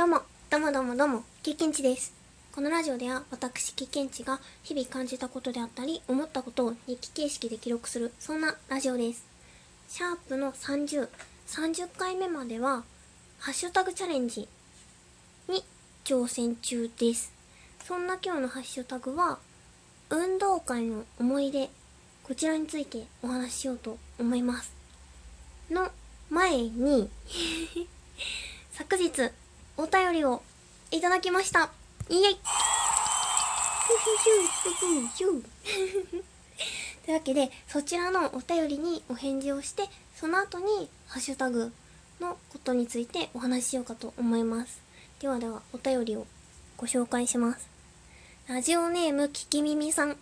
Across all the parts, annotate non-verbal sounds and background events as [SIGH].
どうも、どうもどうもどうも、経験値です。このラジオでは私経験値が日々感じたことであったり、思ったことを日記形式で記録する、そんなラジオです。シャープの30、30回目までは、ハッシュタグチャレンジに挑戦中です。そんな今日のハッシュタグは、運動会の思い出、こちらについてお話ししようと思います。の前に、[LAUGHS] 昨日、お便りをいただきました。イエイ [LAUGHS] というわけで、そちらのお便りにお返事をして、その後にハッシュタグのことについてお話ししようかと思います。ではでは、お便りをご紹介します。ラジオネームききみみさん。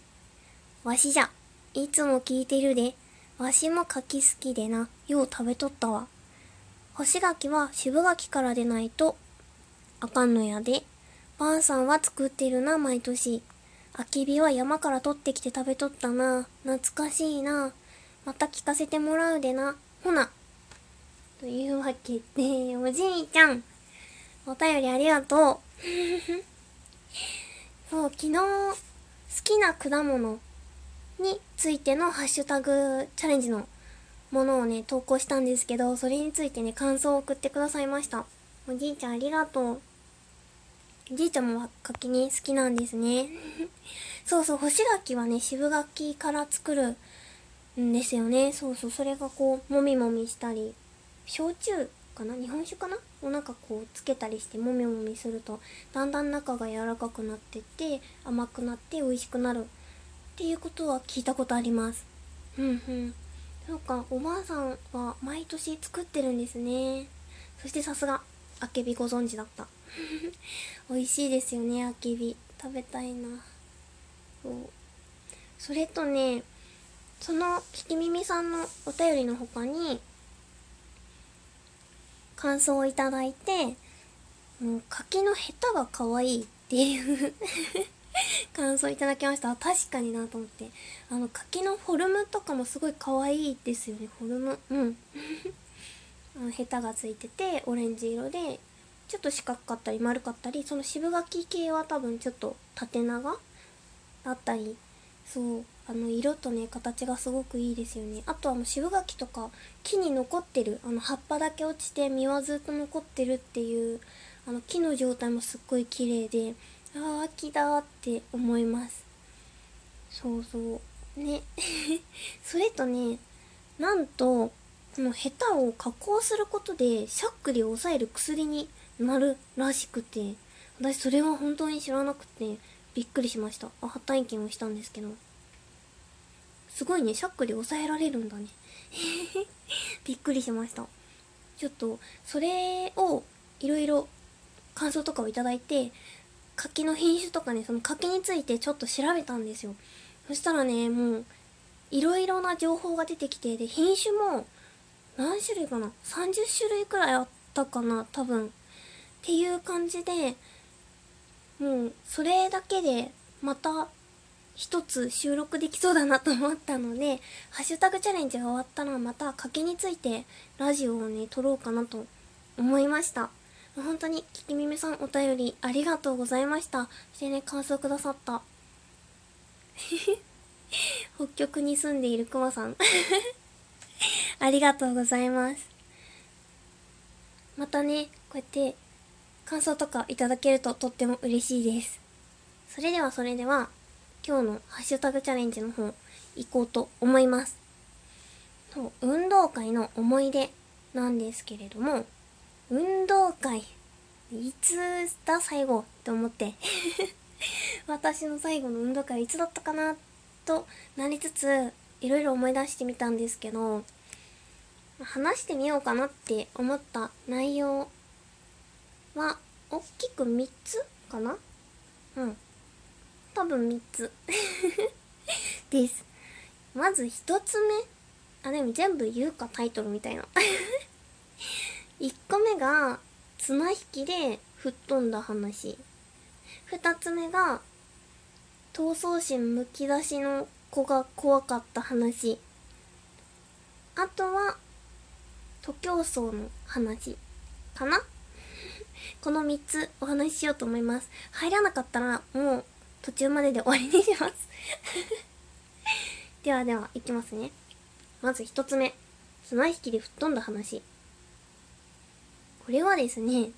わしじゃ、いつも聞いてるで。わしも柿好きでな、よう食べとったわ。干し柿は渋柿からでないとあかんのやで。ばあさんは作ってるな、毎年。あきびは山から取ってきて食べとったな。懐かしいな。また聞かせてもらうでな。ほな。というわけで、おじいちゃん。お便りありがとう。[LAUGHS] そう、昨日、好きな果物についてのハッシュタグチャレンジのものをね、投稿したんですけど、それについてね、感想を送ってくださいました。おじいちゃんありがとう。おじいちゃんも柿に好きなんですね。[LAUGHS] そうそう、干し柿はね、渋柿から作るんですよね。そうそう、それがこう、もみもみしたり、焼酎かな？日本酒かな？をなんかこう、つけたりしてもみもみすると、だんだん中が柔らかくなってって、甘くなって美味しくなるっていうことは聞いたことあります。うんうん。そうか、おばあさんは毎年作ってるんですね。そしてさすが、あけびご存知だった。[LAUGHS] 美味しいですよね、あけび。食べたいな。そう。それとね、その、ききみみさんのお便りの他に、感想をいただいて、もう柿のヘタが可愛いっていう [LAUGHS] 感想いただきました。確かになと思って。あの、柿のフォルムとかもすごい可愛いですよね、フォルム。うん。[LAUGHS] ヘタがついてて、オレンジ色で、ちょっと四角かったり丸かったり、その渋柿系は多分ちょっと縦長だったり、そう、あの、色とね、形がすごくいいですよね。あとあの、渋柿とか、木に残ってる、あの、葉っぱだけ落ちて、実はずっと残ってるっていう、あの、木の状態もすっごい綺麗で、ああ、秋だーって思います。そうそう。ね。[LAUGHS] それとね、なんと、このヘタを加工することで、しゃっくりを抑える薬になるらしくて、私それは本当に知らなくて、びっくりしました。あ、初体験をしたんですけど。すごいね、しゃっくり抑えられるんだね。[LAUGHS] びっくりしました。ちょっと、それを、いろいろ感想とかをいただいて、柿の品種とかね、その柿についてちょっと調べたんですよ。そしたらね、もう、いろいろな情報が出てきて、で、品種も、何種類かな ?30 種類くらいあったかな多分。っていう感じで、もう、それだけで、また、一つ収録できそうだなと思ったので、ハッシュタグチャレンジが終わったら、また柿について、ラジオをね、撮ろうかなと思いました。本当に、ききみみさんお便りありがとうございました。そしてね、感想くださった。[LAUGHS] 北極に住んでいるくまさん。[LAUGHS] ありがとうございます。またね、こうやって感想とかいただけるととっても嬉しいです。それではそれでは、今日のハッシュタグチャレンジの方、行こうと思います。運動会の思い出なんですけれども、運動会、いつだ最後って思って。[LAUGHS] 私の最後の運動会いつだったかなとなりつつ、いろいろ思い出してみたんですけど、話してみようかなって思った内容は、大きく3つかな？うん。多分3つ [LAUGHS] です。まず1つ目。あ、でも全部言うかタイトルみたいな。[LAUGHS] 1個目が、綱引きで吹っ飛んだ話。2つ目が、闘争心むき出しの子が怖かった話。あとは、徒競走の話かな？この3つお話ししようと思います入らなかったらもう途中までで終わりにします [LAUGHS] ではでは、いきますね。まず一つ目。綱引きで吹っ飛んだ話。これはですね、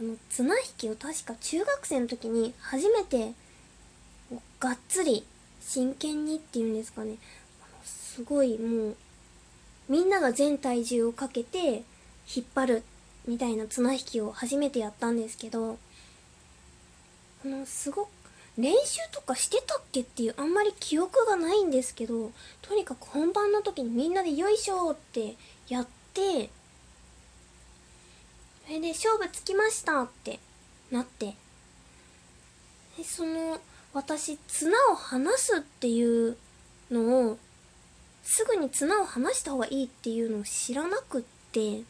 あの、綱引きを確か中学生の時に初めて、がっつり真剣にっていうんですかね。すごいもう、みんなが全体重をかけて引っ張るみたいな綱引きを初めてやったんですけど、あの、すごく練習とかしてたっけっていうあんまり記憶がないんですけどとにかく本番の時にみんなでよいしょってやってそれで勝負つきましたってなってでその私綱を離すっていうのをすぐに綱を離した方がいいっていうのを知らなくって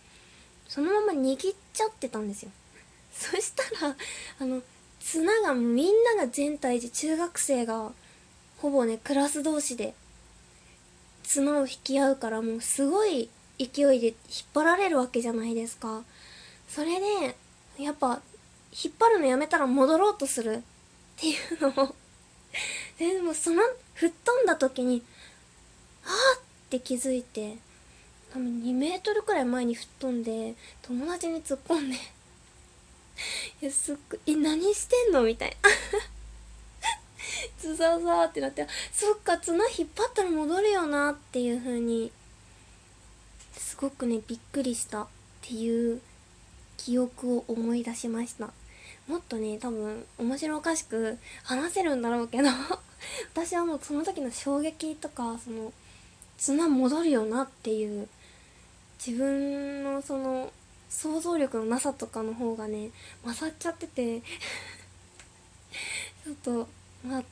そのまま握っちゃってたんですよ。[LAUGHS] そしたらあの綱がみんなが全体で中学生がほぼねクラス同士で綱を引き合うからもうすごい勢いで引っ張られるわけじゃないですか。それでやっぱ引っ張るのやめたら戻ろうとするっていうのを。[LAUGHS] でもその吹っ飛んだ時にあーって気づいて。多分2メートルくらい前に吹っ飛んで友達に突っ込んで。[LAUGHS] いやすっごいえ何してんの？みたいな。[LAUGHS] ズザザーってなってそっか綱引っ張ったら戻るよなっていう風に。すごくねびっくりした。っていう記憶を思い出しました。もっとね多分面白おかしく話せるんだろうけど。[LAUGHS] 私はもうその時の衝撃とかその綱戻るよなっていう自分のその想像力のなさとかの方がね勝っちゃってて。[LAUGHS] ちょっとまあ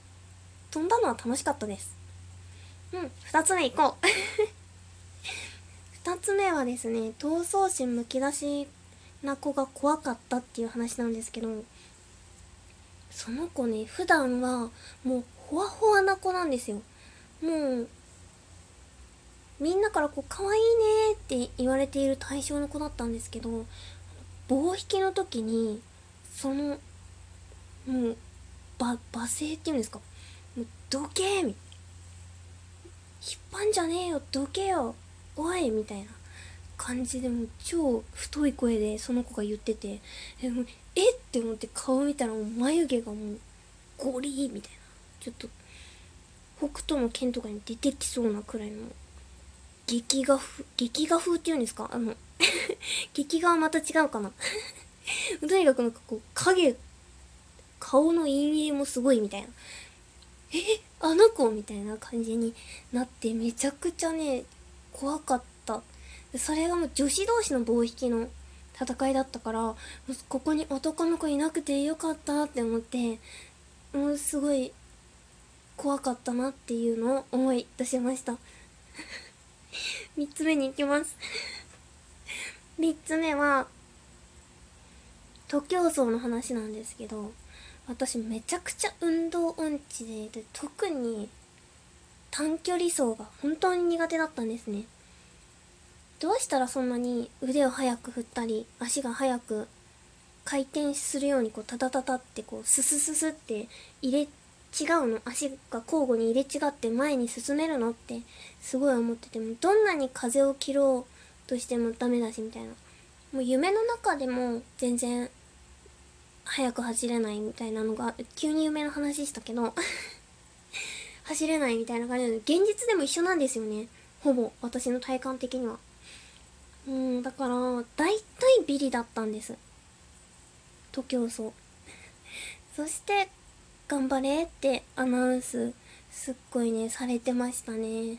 飛んだのは楽しかったです。うん2つ目いこう。[LAUGHS] 2つ目はですね闘争心むき出しな子が怖かったっていう話なんですけどその子ね普段はもうほわほわな子なんですよ。もうみんなからこう可愛いねって言われている対象の子だったんですけど棒引きの時にそのもうば罵声っていうんですか？もうどけみたいな。引っ張んじゃねえよどけよおいみたいな。感じでもう超太い声でその子が言っててえもえって思って顔見たらもう眉毛がもうゴリーみたいな。ちょっと北斗の剣とかに出てきそうなくらいの劇画風、劇画風っていうんですか？あの [LAUGHS] 劇画はまた違うかな？[LAUGHS] とにかくなんかこう、影、顔の陰影もすごいみたいな。えあの子みたいな感じになってめちゃくちゃね、怖かった。それがもう女子同士の棒引きの戦いだったから、ここに男の子いなくてよかったって思って、もうすごい怖かったなっていうのを思い出しました。[LAUGHS] 3つ目に行きます。3つ目は徒競走の話なんですけど私めちゃくちゃ運動音痴でで特に短距離走が本当に苦手だったんですね。どうしたらそんなに腕を速く振ったり足が速く回転するようにこうタタタタってこうススススって入れ違うの？足が交互に入れ違って前に進めるの？ってすごい思っててもどんなに風を切ろうとしてもダメだしみたいな。もう夢の中でも全然速く走れないみたいなのが急に夢の話したけど [LAUGHS] 走れないみたいな感じで現実でも一緒なんですよね。ほぼ私の体感的には。うんだから大体ビリだったんです。徒競走。そして頑張れってアナウンスすっごいねされてましたね。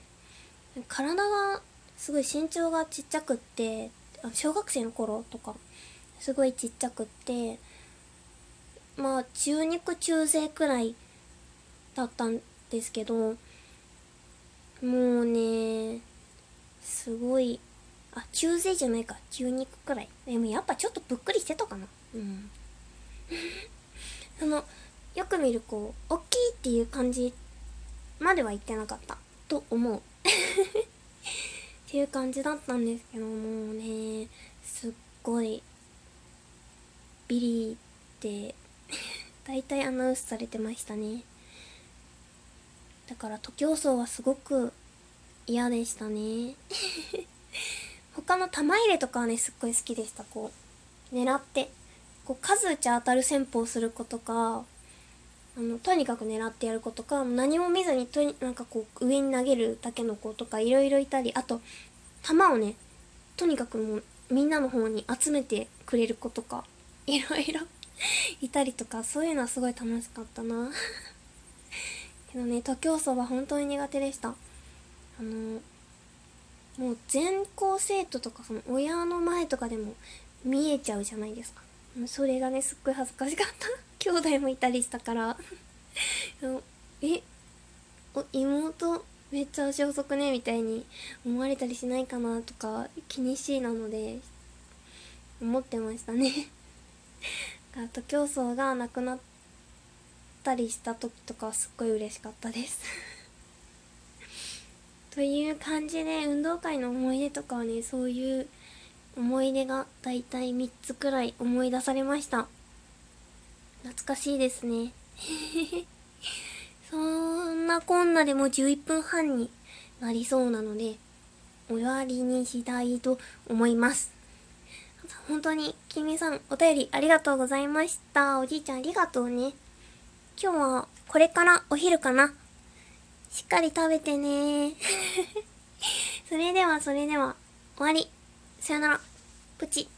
体がすごい身長がちっちゃくって小学生の頃とかすごいちっちゃくってまあ中肉中背くらいだったんですけどもうねすごいあ中背じゃないか中肉くらい。でもやっぱちょっとぷっくりしてたかな。うん。[LAUGHS] そのよく見るこう大きいっていう感じまでは言ってなかったと思う。っていう感じだったんですけどもうねすっごいビリーって大体アナウンスされてましたね。だから徒競走はすごく嫌でしたね。他の玉入れとかはねすっごい好きでした。こう狙って。こう数打ち当たる戦法をする子とかあのとにかく狙ってやる子とか何も見ずにとになんかこう上に投げるだけの子とかいろいろいたりあと球をねとにかくもうみんなの方に集めてくれる子とか [LAUGHS] いろいろいたりとかそういうのはすごい楽しかったな。[LAUGHS] けどね徒競走は本当に苦手でした。あのもう全校生徒とかその親の前とかでも見えちゃうじゃないですか。それがねすっごい恥ずかしかった。兄弟もいたりしたから。[LAUGHS] えお妹めっちゃ足遅くねみたいに思われたりしないかなとか気にしいなので思ってましたね。[LAUGHS] あと競争がなくなったりした時とかすっごい嬉しかったです。[LAUGHS] という感じで運動会の思い出とかはねそういう思い出がだいたい3つくらい思い出されました。懐かしいですね [LAUGHS] そんなこんなでも11分半になりそうなので終わりにしたいと思います本当に、きみさん、お便りありがとうございました。おじいちゃんありがとうね。今日は、これからお昼かな。しっかり食べてね [LAUGHS] それではそれでは終わり。さよなら。プチ。